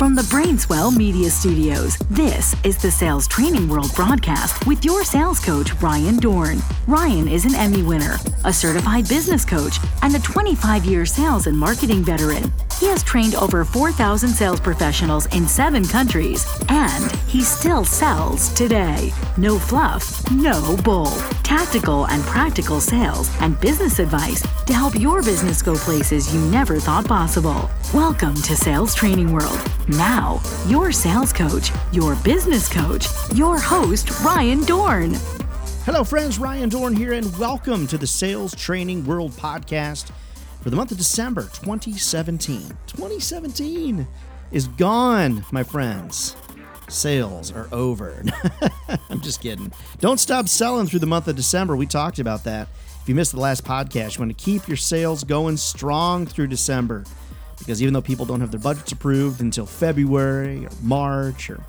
From the Brainswell Media Studios, this is the Sales Training World broadcast with your sales coach, Ryan Dohrn. Ryan is an Emmy winner, a certified business coach, and a 25 year sales and marketing veteran. He has trained over 4,000 sales professionals in seven countries, and he still sells today. No fluff, no bull. Tactical and practical sales and business advice to help your business go places you never thought possible. Welcome to Sales Training World. Now, your sales coach, your business coach, your host, Ryan Dohrn. Hello, friends. Ryan Dohrn here, and welcome to the Sales Training World podcast for the month of December 2017. 2017 is gone, my friends. Sales are over. I'm just kidding. Don't stop selling through the month of December. We talked about that. If you missed the last podcast, you want to keep your sales going strong through December because even though people don't have their budgets approved until February or March or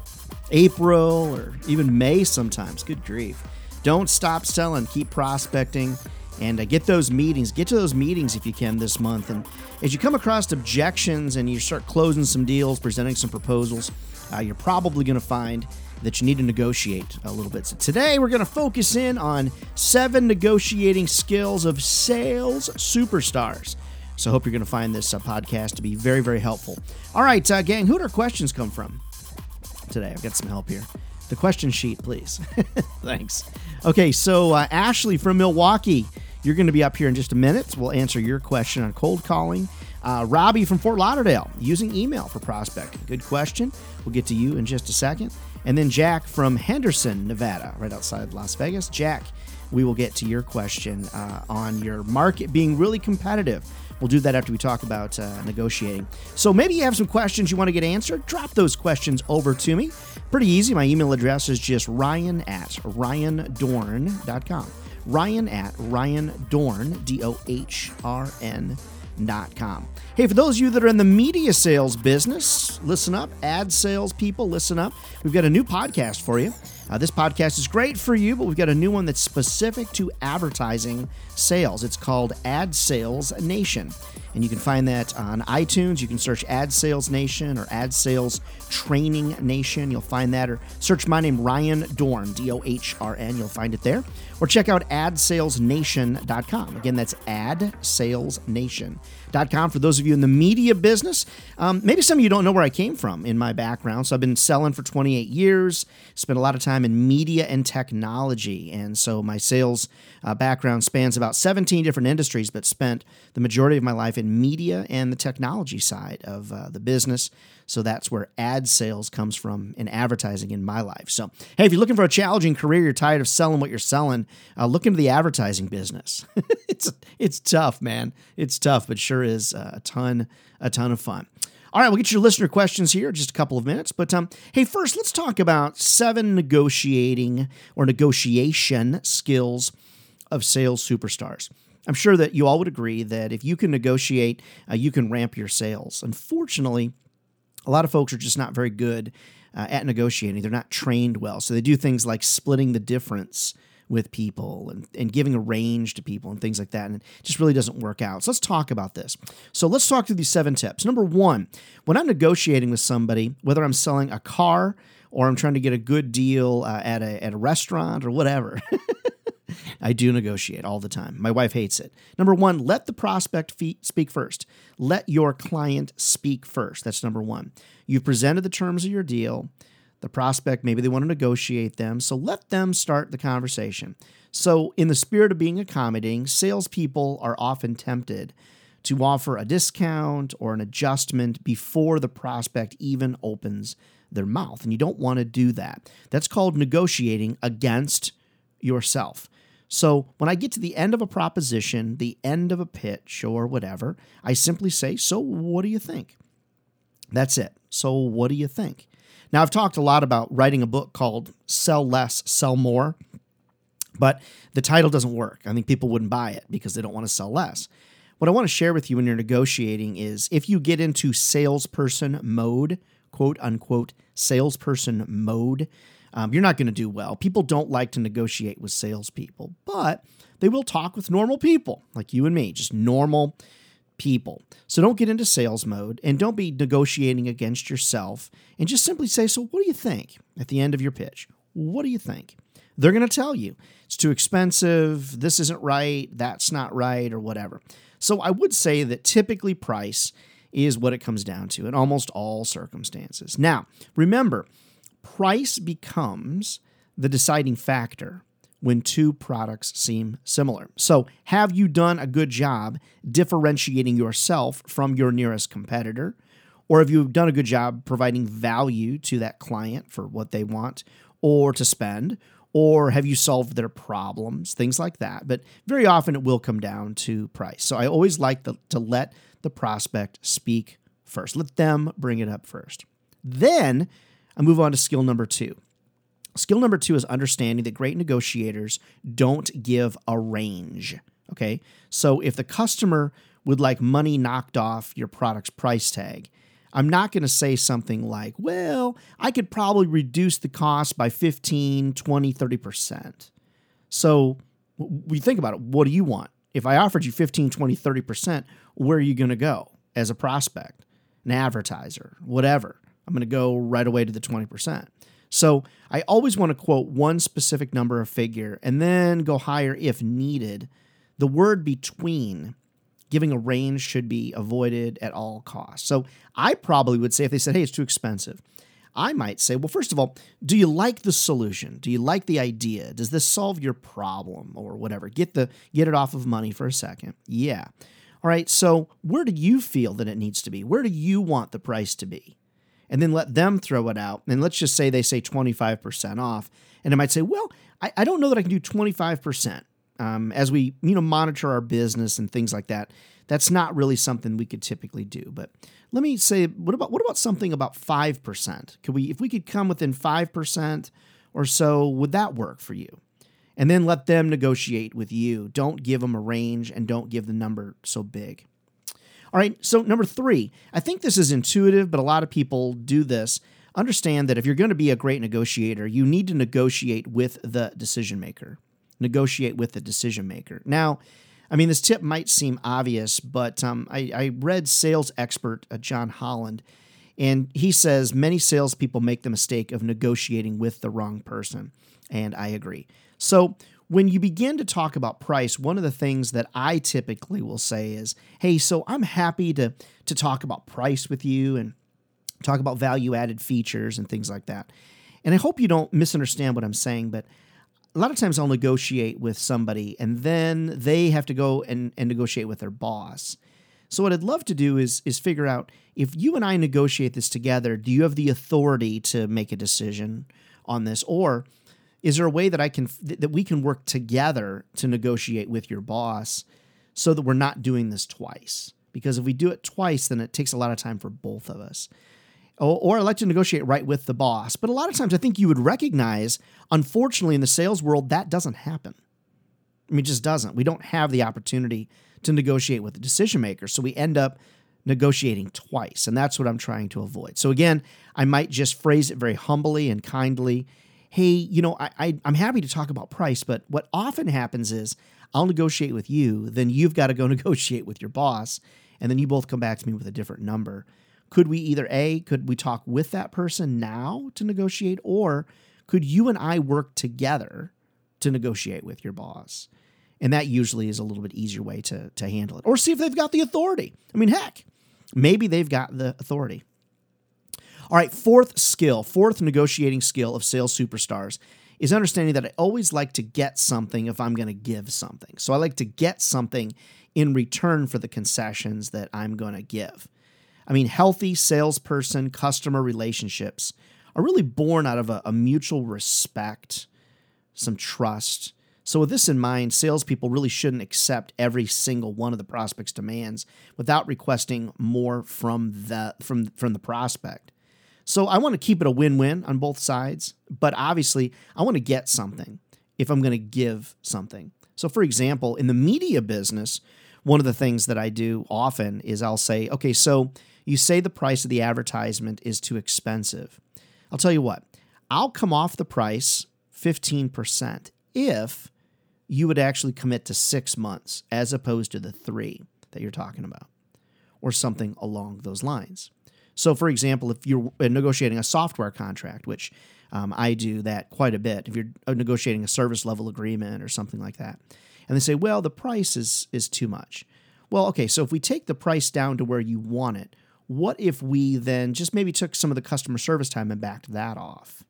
April or even May sometimes, good grief, don't stop selling. Keep prospecting and uh, get those meetings. Get to those meetings if you can this month. And as you come across objections and you start closing some deals, presenting some proposals, uh, you're probably going to find that you need to negotiate a little bit. So today we're going to focus in on seven negotiating skills of sales superstars. So I hope you're going to find this uh, podcast to be very, very helpful. All right, uh, gang, who do our questions come from today? I've got some help here. The question sheet, please. Thanks. Okay, so uh, Ashley from Milwaukee, you're going to be up here in just a minute. We'll answer your question on cold calling. Uh, Robbie from Fort Lauderdale, using email for prospecting. Good question. We'll get to you in just a second. And then Jack from Henderson, Nevada, right outside Las Vegas. Jack, we will get to your question uh, on your market being really competitive. We'll do that after we talk about uh, negotiating. So maybe you have some questions you want to get answered. Drop those questions over to me. Pretty easy. My email address is just ryan at ryandohrn.com. Ryan at ryandohrn, D O H R N Hey, for those of you that are in the media sales business, listen up. Ad sales people, listen up. We've got a new podcast for you. Uh, this podcast is great for you, but we've got a new one that's specific to advertising sales. It's called Ad Sales Nation. And you can find that on iTunes. You can search Ad Sales Nation or Ad Sales Training Nation. You'll find that. Or search my name, Ryan Dohrn, D O H R N. You'll find it there. Or check out adsalesnation.com. Again, that's adsalesnation.com for those of you in the media business. Um, maybe some of you don't know where I came from in my background. So I've been selling for 28 years, spent a lot of time in media and technology. And so my sales uh, background spans about 17 different industries, but spent the majority of my life in media and the technology side of uh, the business. So that's where ad sales comes from in advertising in my life. So, hey, if you're looking for a challenging career, you're tired of selling what you're selling, uh, look into the advertising business. it's it's tough, man. It's tough, but sure is uh, a ton a ton of fun. All right, we'll get your listener questions here in just a couple of minutes. But um, hey, first, let's talk about seven negotiating or negotiation skills of sales superstars. I'm sure that you all would agree that if you can negotiate, uh, you can ramp your sales. Unfortunately, a lot of folks are just not very good uh, at negotiating. They're not trained well. So they do things like splitting the difference with people and, and giving a range to people and things like that. And it just really doesn't work out. So let's talk about this. So let's talk through these seven tips. Number one, when I'm negotiating with somebody, whether I'm selling a car or I'm trying to get a good deal uh, at, a, at a restaurant or whatever. I do negotiate all the time. My wife hates it. Number one, let the prospect fee- speak first. Let your client speak first. That's number one. You've presented the terms of your deal. The prospect, maybe they want to negotiate them. So let them start the conversation. So, in the spirit of being accommodating, salespeople are often tempted to offer a discount or an adjustment before the prospect even opens their mouth. And you don't want to do that. That's called negotiating against yourself. So when I get to the end of a proposition, the end of a pitch or whatever, I simply say, So what do you think? That's it. So what do you think? Now, I've talked a lot about writing a book called Sell Less, Sell More, but the title doesn't work. I think people wouldn't buy it because they don't want to sell less. What I want to share with you when you're negotiating is if you get into salesperson mode, quote unquote, salesperson mode, um, you're not going to do well. People don't like to negotiate with salespeople, but they will talk with normal people like you and me, just normal people. So don't get into sales mode and don't be negotiating against yourself and just simply say, So, what do you think at the end of your pitch? What do you think? They're going to tell you it's too expensive, this isn't right, that's not right, or whatever. So I would say that typically price is what it comes down to in almost all circumstances. Now, remember, price becomes the deciding factor when two products seem similar. So, have you done a good job differentiating yourself from your nearest competitor? Or have you done a good job providing value to that client for what they want or to spend? Or have you solved their problems? Things like that. But very often it will come down to price. So, I always like the, to let the prospect speak first, let them bring it up first. Then I move on to skill number two Skill number two is understanding that great negotiators don't give a range. Okay. So if the customer would like money knocked off your product's price tag, I'm not going to say something like, well, I could probably reduce the cost by 15, 20, 30%. So we think about it. What do you want? If I offered you 15, 20, 30%, where are you going to go as a prospect, an advertiser, whatever? I'm going to go right away to the 20%. So I always want to quote one specific number or figure and then go higher if needed. The word between giving a range should be avoided at all costs. So I probably would say if they said, hey, it's too expensive, I might say, well, first of all, do you like the solution? Do you like the idea? Does this solve your problem or whatever? Get the get it off of money for a second. Yeah. All right. So where do you feel that it needs to be? Where do you want the price to be? And then let them throw it out. And let's just say they say 25% off. And I might say, well, I, I don't know that I can do 25%. Um, as we you know monitor our business and things like that, that's not really something we could typically do. But let me say, what about what about something about five percent? Could we, if we could come within five percent or so, would that work for you? And then let them negotiate with you. Don't give them a range and don't give the number so big. All right, so number three, I think this is intuitive, but a lot of people do this. Understand that if you're going to be a great negotiator, you need to negotiate with the decision maker. Negotiate with the decision maker. Now, I mean, this tip might seem obvious, but um, I, I, read sales expert uh, John Holland, and he says many salespeople make the mistake of negotiating with the wrong person. And I agree. So, when you begin to talk about price, one of the things that I typically will say is, "Hey, so I'm happy to to talk about price with you and talk about value added features and things like that." And I hope you don't misunderstand what I'm saying, but a lot of times I'll negotiate with somebody and then they have to go and, and negotiate with their boss. So what I'd love to do is is figure out if you and I negotiate this together, do you have the authority to make a decision on this or is there a way that I can that we can work together to negotiate with your boss so that we're not doing this twice? Because if we do it twice, then it takes a lot of time for both of us. Or, or I like to negotiate right with the boss. But a lot of times I think you would recognize, unfortunately, in the sales world, that doesn't happen. I mean, it just doesn't. We don't have the opportunity to negotiate with the decision maker. So we end up negotiating twice. And that's what I'm trying to avoid. So again, I might just phrase it very humbly and kindly hey, you know, I, I I'm happy to talk about price, but what often happens is I'll negotiate with you, then you've got to go negotiate with your boss, and then you both come back to me with a different number. Could we either A, could we talk with that person now to negotiate, or could you and I work together to negotiate with your boss? And that usually is a little bit easier way to, to handle it. Or see if they've got the authority. I mean, heck, maybe they've got the authority. All right, fourth skill, fourth negotiating skill of sales superstars is understanding that I always like to get something if I'm going to give something. So I like to get something in return for the concessions that I'm going to give. I mean, healthy salesperson customer relationships are really born out of a, a mutual respect, some trust. So, with this in mind, salespeople really shouldn't accept every single one of the prospect's demands without requesting more from the from from the prospect. So I want to keep it a win win on both sides, but obviously I want to get something if I'm going to give something. So, for example, in the media business, one of the things that I do often is I'll say, okay, so you say the price of the advertisement is too expensive. I'll tell you what, I'll come off the price 15% if you would actually commit to six months as opposed to the three that you're talking about. or something along those lines. So, for example, if you're negotiating a software contract, which um, I do that quite a bit, if you're uh, negotiating a service level agreement or something like that, and they say, well, the price is, is too much. Well, okay, so if we take the price down to where you want it, what if we then just maybe took some of the customer service time and backed that off?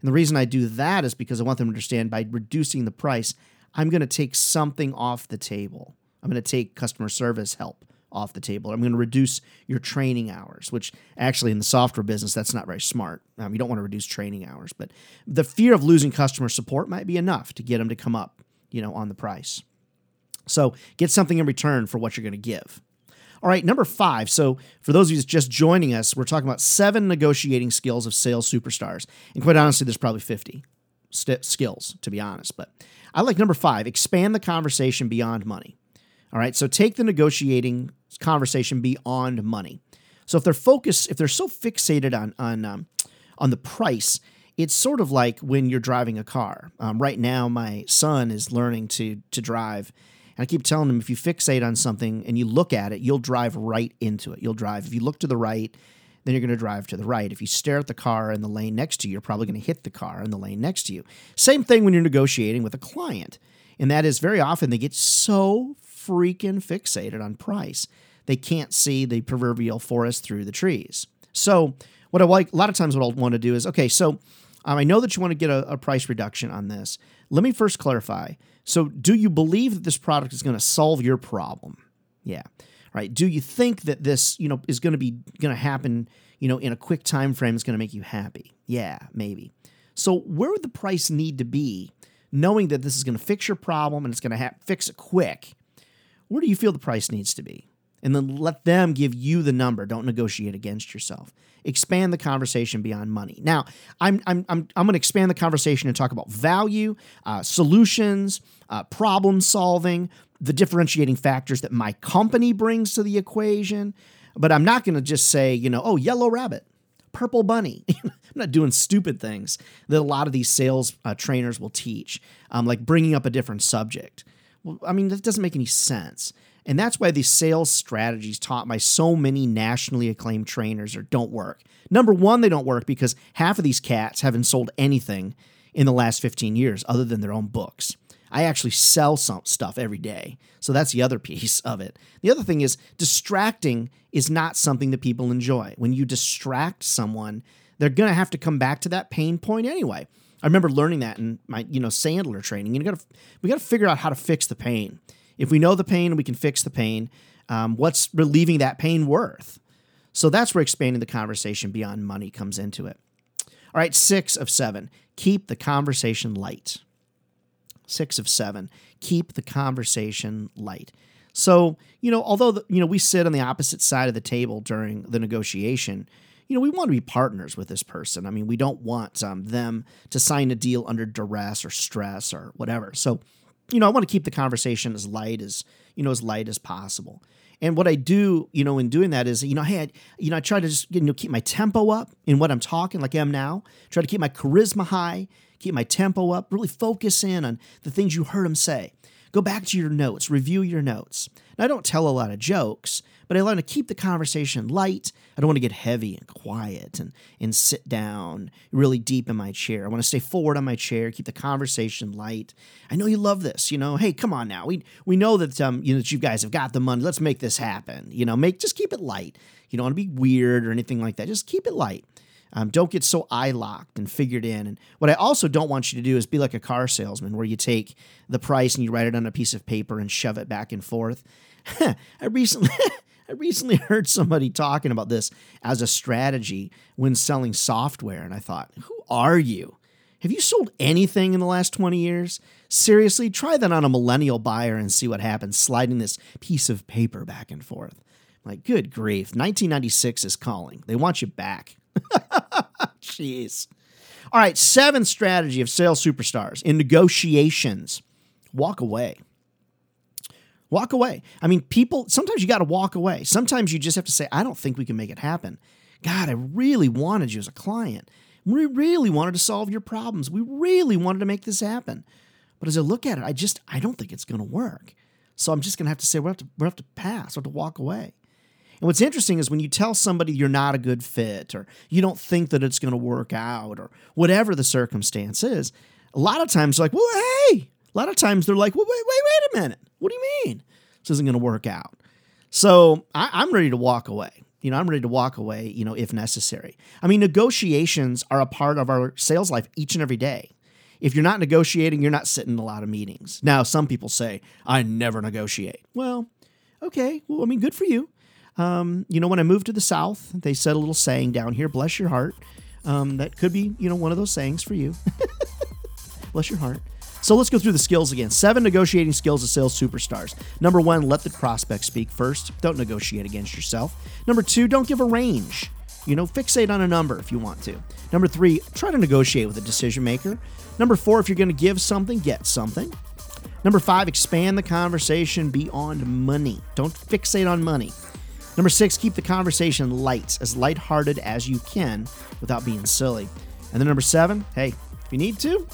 And the reason I do that is because I want them to understand by reducing the price, I'm going to take something off the table. I'm going to take customer service help off the table. I'm going to reduce your training hours, which actually in the software business, that's not very smart. Um, you don't want to reduce training hours, but the fear of losing customer support might be enough to get them to come up, you know, on the price. So get something in return for what you're going to give. All right, number five. So, for those of you just joining us, we're talking about seven negotiating skills of sales superstars. And quite honestly, there's probably 50 st- skills, to be honest. But I like number five expand the conversation beyond money. All right, so take the negotiating conversation beyond money. So if they're focused, if they're so fixated on on um, on the price, it's sort of like when you're driving a car. Um, right now, my son is learning to to drive, and I keep telling him if you fixate on something and you look at it, you'll drive right into it. You'll drive. If you look to the right, then you're going to drive to the right. If you stare at the car in the lane next to you, you're probably going to hit the car in the lane next to you. Same thing when you're negotiating with a client. And that is very often they get so freaking fixated on price. They can't see the proverbial forest through the trees. So, what I like a lot of times, what I'll want to do is okay, so um, I know that you want to get a, a price reduction on this. Let me first clarify. So, do you believe that this product is going to solve your problem? Yeah. Right. Do you think that this, you know, is going to be going to happen, you know, in a quick time frame is going to make you happy? Yeah, maybe. So, where would the price need to be, knowing that this is going to fix your problem and it's going to ha- fix it quick? Where do you feel the price needs to be? And then let them give you the number. Don't negotiate against yourself. Expand the conversation beyond money. Now, I'm, I'm, I'm, I'm going to expand the conversation and talk about value, uh, solutions, uh, problem solving, the differentiating factors that my company brings to the equation. But I'm not going to just say, you know, oh, yellow rabbit, purple bunny. I'm not doing stupid things that a lot of these sales uh, trainers will teach, um, like bringing up a different subject. I mean, that doesn't make any sense. And that's why these sales strategies taught by so many nationally acclaimed trainers are, don't work. Number one, they don't work because half of these cats haven't sold anything in the last 15 years other than their own books. I actually sell some stuff every day. So that's the other piece of it. The other thing is distracting is not something that people enjoy. When you distract someone, they're going to have to come back to that pain point anyway. I remember learning that in my, you know, Sandler training. You got to we got to figure out how to fix the pain. If we know the pain, we can fix the pain. Um, what's relieving that pain worth? So that's where expanding the conversation beyond money comes into it. All right, six of seven. Keep the conversation light. Six of seven. Keep the conversation light. So, you know, although, the, you know, we sit on the opposite side of the table during the negotiation, you know, we want to be partners with this person. I mean, we don't want um, them to sign a deal under duress or stress or whatever. So, you know, I want to keep the conversation as light as, you know, as light as possible. And what I do, you know, in doing that is, you know, hey, I, you know, I try to just, you know, keep my tempo up in what I'm talking, like I am now. Try to keep my charisma high, keep my tempo up, really focus in on the things you heard him say. Go back to your notes, review your notes. Now, I don't tell a lot of jokes, but I want to keep the conversation light. I don't want to get heavy and quiet and, and sit down really deep in my chair. I want to stay forward on my chair, keep the conversation light. I know you love this, you know. Hey, come on now. We we know that um you know that you guys have got the money. Let's make this happen. You know, make just keep it light. You don't want to be weird or anything like that. Just keep it light. Um, don't get so eye locked and figured in. And what I also don't want you to do is be like a car salesman where you take the price and you write it on a piece of paper and shove it back and forth. I recently I recently heard somebody talking about this as a strategy when selling software, and I thought, who are you? Have you sold anything in the last 20 years? Seriously, try that on a millennial buyer and see what happens, sliding this piece of paper back and forth. Like, good grief, 1996 is calling. They want you back. Jeez. All right, seventh strategy of sales superstars in negotiations walk away. Walk away. I mean, people, sometimes you got to walk away. Sometimes you just have to say, I don't think we can make it happen. God, I really wanted you as a client. We really wanted to solve your problems. We really wanted to make this happen. But as I look at it, I just, I don't think it's going to work. So I'm just going to have to say, we have to, we have to pass, we have to walk away. And what's interesting is when you tell somebody you're not a good fit or you don't think that it's going to work out or whatever the circumstance is, a lot of times they're like, well, hey, a lot of times they're like, well, wait, wait, wait a minute. What do you mean? This isn't going to work out. So I, I'm ready to walk away. You know, I'm ready to walk away, you know, if necessary. I mean, negotiations are a part of our sales life each and every day. If you're not negotiating, you're not sitting in a lot of meetings. Now, some people say, I never negotiate. Well, okay. Well, I mean, good for you. Um, you know, when I moved to the South, they said a little saying down here, bless your heart. Um, that could be, you know, one of those sayings for you. bless your heart. So let's go through the skills again. Seven negotiating skills of sales superstars. Number one, let the prospect speak first. Don't negotiate against yourself. Number two, don't give a range. You know, fixate on a number if you want to. Number three, try to negotiate with a decision maker. Number four, if you're going to give something, get something. Number five, expand the conversation beyond money. Don't fixate on money. Number six, keep the conversation light, as lighthearted as you can without being silly. And then number seven, hey, if you need to,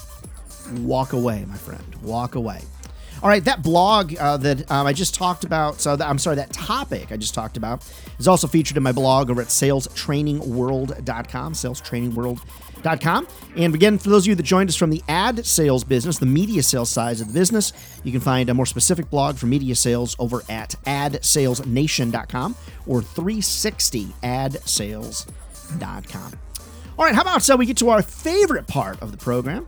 walk away, my friend. Walk away. All right, that blog uh, that um, I just talked about, so that, I'm sorry, that topic I just talked about is also featured in my blog over at salestrainingworld.com, salestrainingworld.com. And again, for those of you that joined us from the ad sales business, the media sales side of the business, you can find a more specific blog for media sales over at adsalesnation.com or 360adsales.com. All right, how about so we get to our favorite part of the program?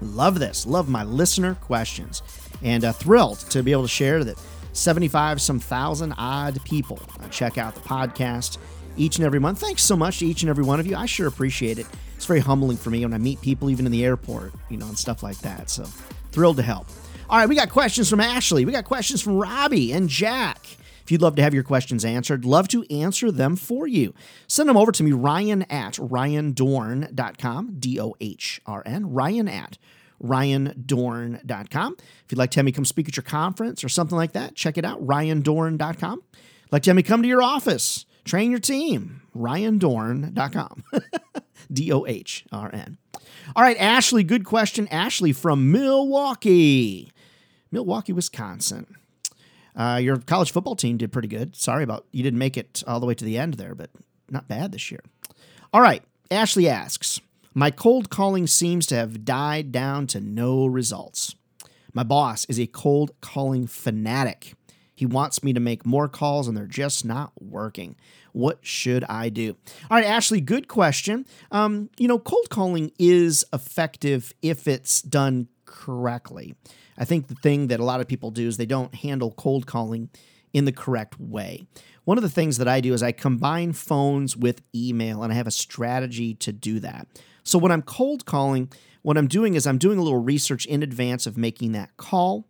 Love this. Love my listener questions. And uh, thrilled to be able to share that 75 some thousand odd people uh, check out the podcast each and every month. Thanks so much to each and every one of you. I sure appreciate it. It's very humbling for me when I meet people, even in the airport, you know, and stuff like that. So thrilled to help. All right, we got questions from Ashley. We got questions from Robbie and Jack. If you'd love to have your questions answered, love to answer them for you. Send them over to me, Ryan at ryandohrn.com, D O H R N, Ryan at ryandohrn.com. If you'd like to have me come speak at your conference or something like that, check it out, ryandohrn.com. Like to have me come to your office, train your team, ryandohrn.com. D O H R N. All right, Ashley, good question. Ashley from Milwaukee, Milwaukee, Wisconsin. Uh, your college football team did pretty good. Sorry about you didn't make it all the way to the end there, but not bad this year. All right, Ashley asks My cold calling seems to have died down to no results. My boss is a cold calling fanatic. He wants me to make more calls and they're just not working. What should I do? All right, Ashley, good question. Um, you know, cold calling is effective if it's done correctly. I think the thing that a lot of people do is they don't handle cold calling in the correct way. One of the things that I do is I combine phones with email, and I have a strategy to do that. So when I'm cold calling, what I'm doing is I'm doing a little research in advance of making that call.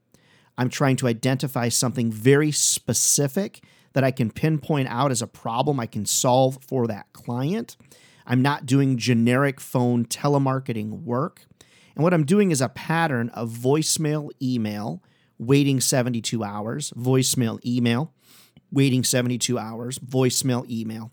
I'm trying to identify something very specific that I can pinpoint out as a problem I can solve for that client. I'm not doing generic phone telemarketing work. And what I'm doing is a pattern of voicemail, email, waiting 72 hours, voicemail, email, waiting 72 hours, voicemail, email,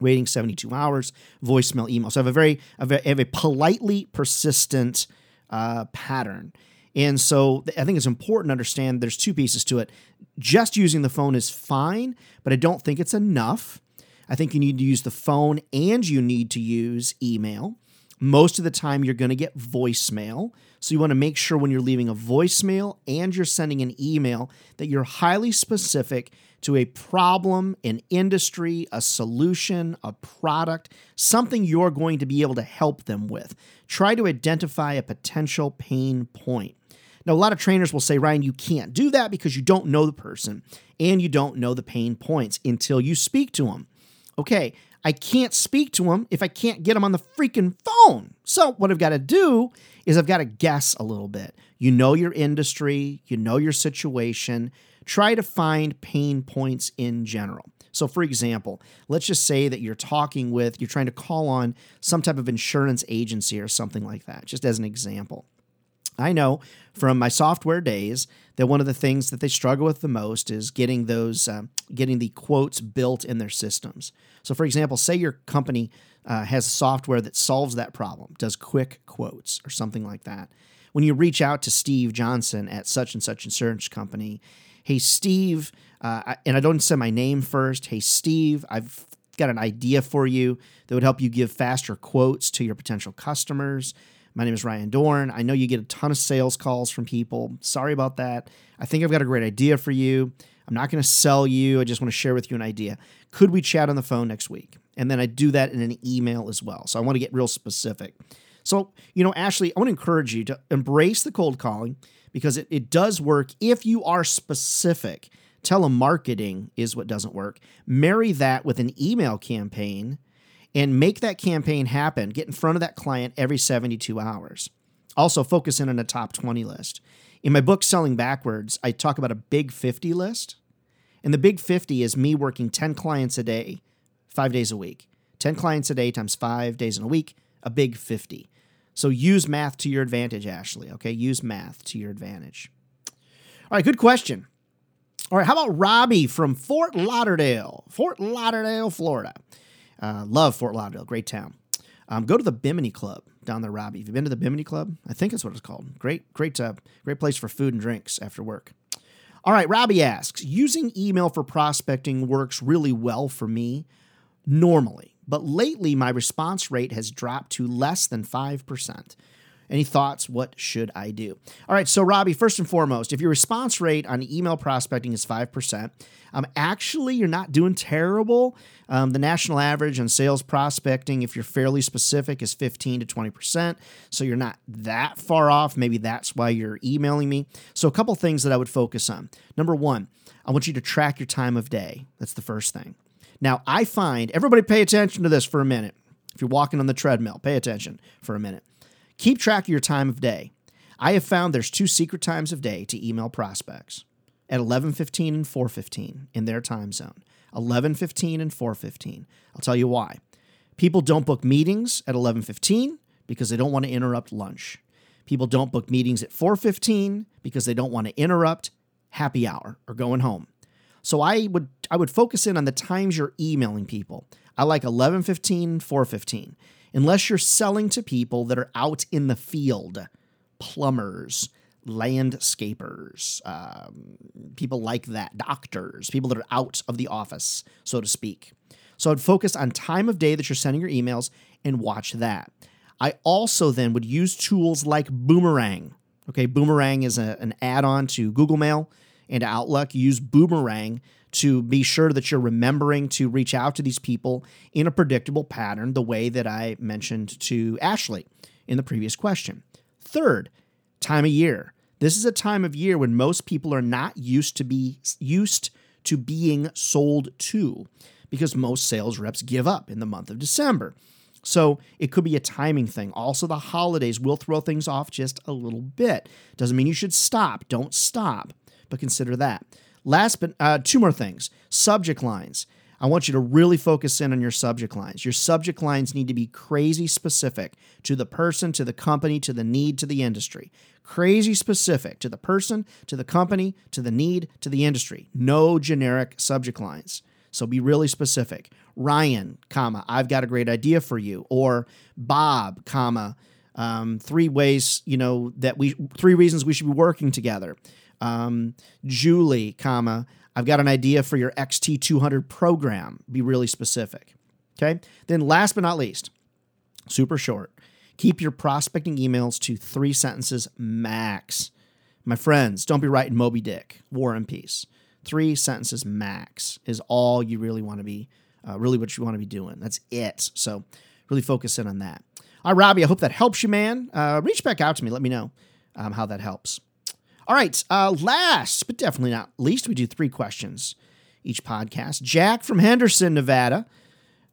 waiting 72 hours, voicemail, email. So I have a very, I have a politely persistent uh, pattern. And so I think it's important to understand there's two pieces to it. Just using the phone is fine, but I don't think it's enough. I think you need to use the phone and you need to use email. Most of the time, you're going to get voicemail. So you want to make sure when you're leaving a voicemail and you're sending an email that you're highly specific to a problem, an industry, a solution, a product, something you're going to be able to help them with. Try to identify a potential pain point. Now, a lot of trainers will say, Ryan, you can't do that because you don't know the person and you don't know the pain points until you speak to them. Okay, I can't speak to him if I can't get him on the freaking phone. So, what I've got to do is I've got to guess a little bit. You know your industry, you know your situation. Try to find pain points in general. So, for example, let's just say that you're talking with, you're trying to call on some type of insurance agency or something like that, just as an example. I know from my software days that one of the things that they struggle with the most is getting those, uh, getting the quotes built in their systems. So, for example, say your company uh, has software that solves that problem, does quick quotes or something like that. When you reach out to Steve Johnson at such and such insurance company, Hey, Steve, uh, and I don't say my name first. Hey, Steve, I've got an idea for you that would help you give faster quotes to your potential customers. My name is Ryan Dohrn. I know you get a ton of sales calls from people. Sorry about that. I think I've got a great idea for you. I'm not going to sell you. I just want to share with you an idea. Could we chat on the phone next week? And then I do that in an email as well. So I want to get real specific. So, you know, Ashley, I want to encourage you to embrace the cold calling because it, it does work if you are specific. Telemarketing is what doesn't work. Marry that with an email campaign and make that campaign happen. Get in front of that client every 72 hours. Also, focus in on a top 20 list. In my book, Selling Backwards, I talk about a big 50 list. And the big 50 is me working 10 clients a day, five days a week. 10 clients a day times five days in a week, a big 50. So use math to your advantage, Ashley. Okay, use math to your advantage. All right, good question. All right, how about Robbie from Fort Lauderdale, Fort Lauderdale, Florida? Uh, love Fort Lauderdale, great town. Um, go to the Bimini Club down there, Robbie. Have you been to the Bimini Club? I think that's what it's called. Great, great, uh, great place for food and drinks after work. All right, Robbie asks, using email for prospecting works really well for me normally, but lately my response rate has dropped to less than 5%. Any thoughts? What should I do? All right, so Robbie, first and foremost, if your response rate on email prospecting is 5%, um, actually you're not doing terrible. Um, the national average on sales prospecting, if you're fairly specific, is 15 to 20%. So you're not that far off. Maybe that's why you're emailing me. So, a couple things that I would focus on. Number one, I want you to track your time of day. That's the first thing. Now, I find everybody pay attention to this for a minute. If you're walking on the treadmill, pay attention for a minute. Keep track of your time of day. I have found there's two secret times of day to email prospects at 11:15 and 4:15 in their time zone. 11:15 and 4:15. I'll tell you why. People don't book meetings at 11:15 because they don't want to interrupt lunch. People don't book meetings at 4:15 because they don't want to interrupt happy hour or going home. So I would I would focus in on the times you're emailing people. I like 11:15, 4:15. Unless you're selling to people that are out in the field, plumbers, landscapers, um, people like that, doctors, people that are out of the office, so to speak. So I'd focus on time of day that you're sending your emails and watch that. I also then would use tools like Boomerang. Okay, Boomerang is a, an add on to Google Mail and Outlook. Use Boomerang to be sure that you're remembering to reach out to these people in a predictable pattern, the way that I mentioned to Ashley in the previous question. Third, time of year. This is a time of year when most people are not used to be used to being sold to because most sales reps give up in the month of December. So it could be a timing thing. Also, the holidays will throw things off just a little bit. Doesn't mean you should stop. Don't stop, but consider that. Last but uh, two more things subject lines. I want you to really focus in on your subject lines. Your subject lines need to be crazy specific to the person, to the company, to the need, to the industry. Crazy specific to the person, to the company, to the need, to the industry. No generic subject lines. So be really specific. Ryan, comma, I've got a great idea for you. Or Bob, comma, um, three ways, you know, that we, three reasons we should be working together. Um, Julie, comma, I've got an idea for your XT200 program. Be really specific. Okay. Then last but not least, super short. Keep your prospecting emails to three sentences max. My friends, don't be writing Moby Dick, War and Peace. Three sentences max is all you really want to be, uh, really what you want to be doing. That's it. So really focus in on that. All right, Robbie, I hope that helps you, man. Uh, reach back out to me. Let me know um, how that helps. All right. Uh, last but definitely not least, we do three questions each podcast. Jack from Henderson, Nevada.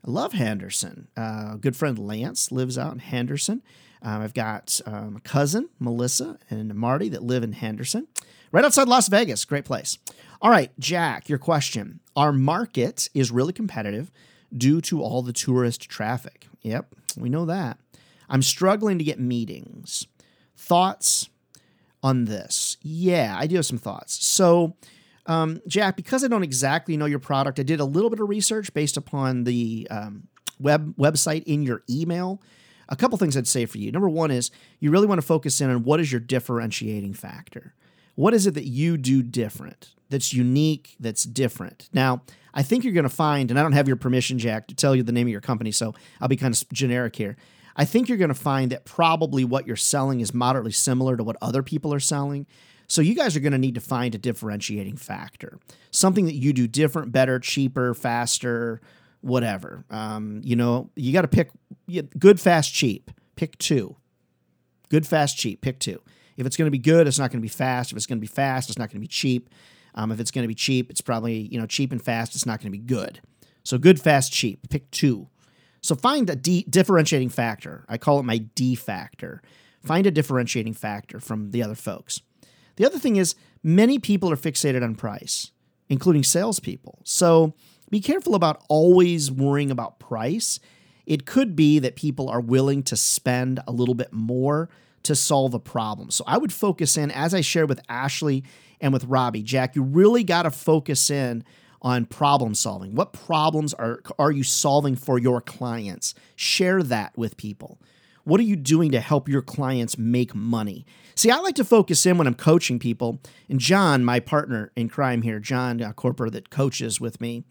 I love Henderson. Uh, good friend Lance lives out in Henderson. Um, I've got um, a cousin, Melissa, and Marty that live in Henderson, right outside Las Vegas. Great place. All right, Jack, your question. Our market is really competitive due to all the tourist traffic. Yep, we know that. I'm struggling to get meetings. Thoughts, on this? Yeah, I do have some thoughts. So, um, Jack, because I don't exactly know your product, I did a little bit of research based upon the um, web website in your email. A couple things I'd say for you. Number one is you really want to focus in on what is your differentiating factor. What is it that you do different, that's unique, that's different? Now, I think you're going to find, and I don't have your permission, Jack, to tell you the name of your company, so I'll be kind of generic here. I think you're going to find that probably what you're selling is moderately similar to what other people are selling. So you guys are going to need to find a differentiating factor, something that you do different, better, cheaper, faster, whatever. Um, you know, you got to pick good, fast, cheap. Pick two. Good, fast, cheap. Pick two. If it's going to be good, it's not going to be fast. If it's going to be fast, it's not going to be cheap. Um, if it's going to be cheap, it's probably you know cheap and fast. It's not going to be good. So good, fast, cheap. Pick two. So find a D differentiating factor. I call it my D factor. Find a differentiating factor from the other folks. The other thing is many people are fixated on price, including salespeople. So be careful about always worrying about price. It could be that people are willing to spend a little bit more to solve a problem. So I would focus in, as I shared with Ashley and with Robbie, Jack, you really got to focus in on problem solving. What problems are, are you solving for your clients? Share that with people. What are you doing to help your clients make money? See, I like to focus in when I'm coaching people. And John, my partner in crime here, John uh, Corper, that coaches with me,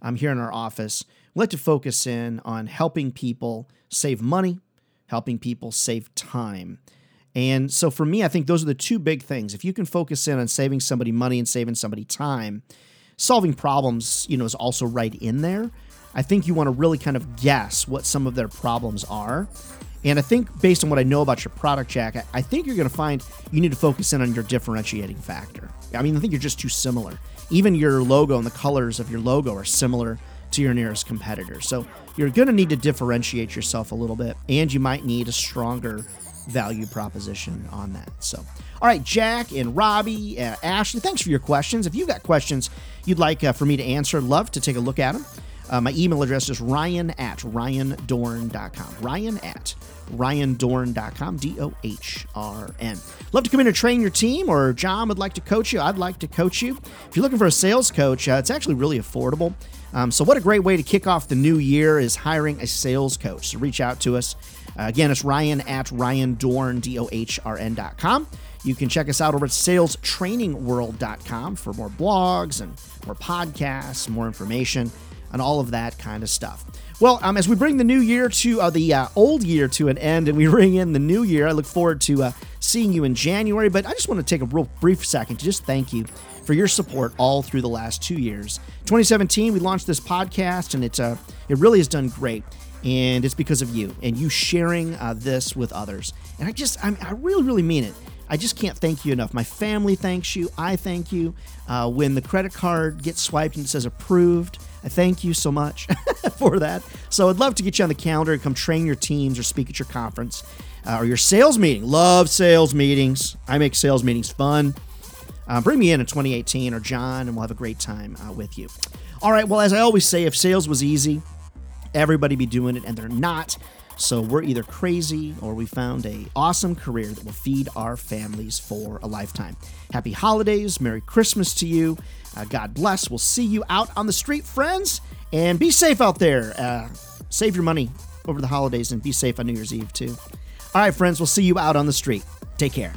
I'm here in our office. We like to focus in on helping people save money, helping people save time. And so for me, I think those are the two big things. If you can focus in on saving somebody money and saving somebody time, solving problems, you know, is also right in there. I think you want to really kind of guess what some of their problems are. And I think based on what I know about your product, Jack, I think you're going to find you need to focus in on your differentiating factor. I mean, I think you're just too similar. Even your logo and the colors of your logo are similar to your nearest competitor. So you're going to need to differentiate yourself a little bit, and you might need a stronger value proposition on that. So, all right, Jack and Robbie, uh, Ashley, thanks for your questions. If you've got questions you'd like uh, for me to answer, love to take a look at them. Uh, my email address is ryan at ryandohrn.com. Ryan at ryandohrn.com, D O H R N. Love to come in and train your team, or John would like to coach you. I'd like to coach you. If you're looking for a sales coach, uh, it's actually really affordable. Um, so, what a great way to kick off the new year is hiring a sales coach. So, reach out to us. Uh, again, it's Ryan at ryandohrn, D O H R N.com. You can check us out over at salestrainingworld.com for more blogs and more podcasts, more information, and all of that kind of stuff. Well, um, as we bring the new year to uh, the uh, old year to an end and we ring in the new year, I look forward to uh, seeing you in January. But I just want to take a real brief second to just thank you for your support all through the last two years. 2017, we launched this podcast, and it's uh, it really has done great. And it's because of you and you sharing uh, this with others. And I just, I, I really, really mean it. I just can't thank you enough. My family thanks you. I thank you. Uh, when the credit card gets swiped and it says approved, I thank you so much for that. So I'd love to get you on the calendar and come train your teams or speak at your conference uh, or your sales meeting. Love sales meetings. I make sales meetings fun. Uh, bring me in in 2018 or John, and we'll have a great time uh, with you. All right. Well, as I always say, if sales was easy, everybody be doing it, and they're not. So we're either crazy or we found a awesome career that will feed our families for a lifetime. Happy holidays, Merry Christmas to you. Uh, God bless. We'll see you out on the street, friends, and be safe out there. Uh, save your money over the holidays and be safe on New Year's Eve too. All right, friends, we'll see you out on the street. Take care.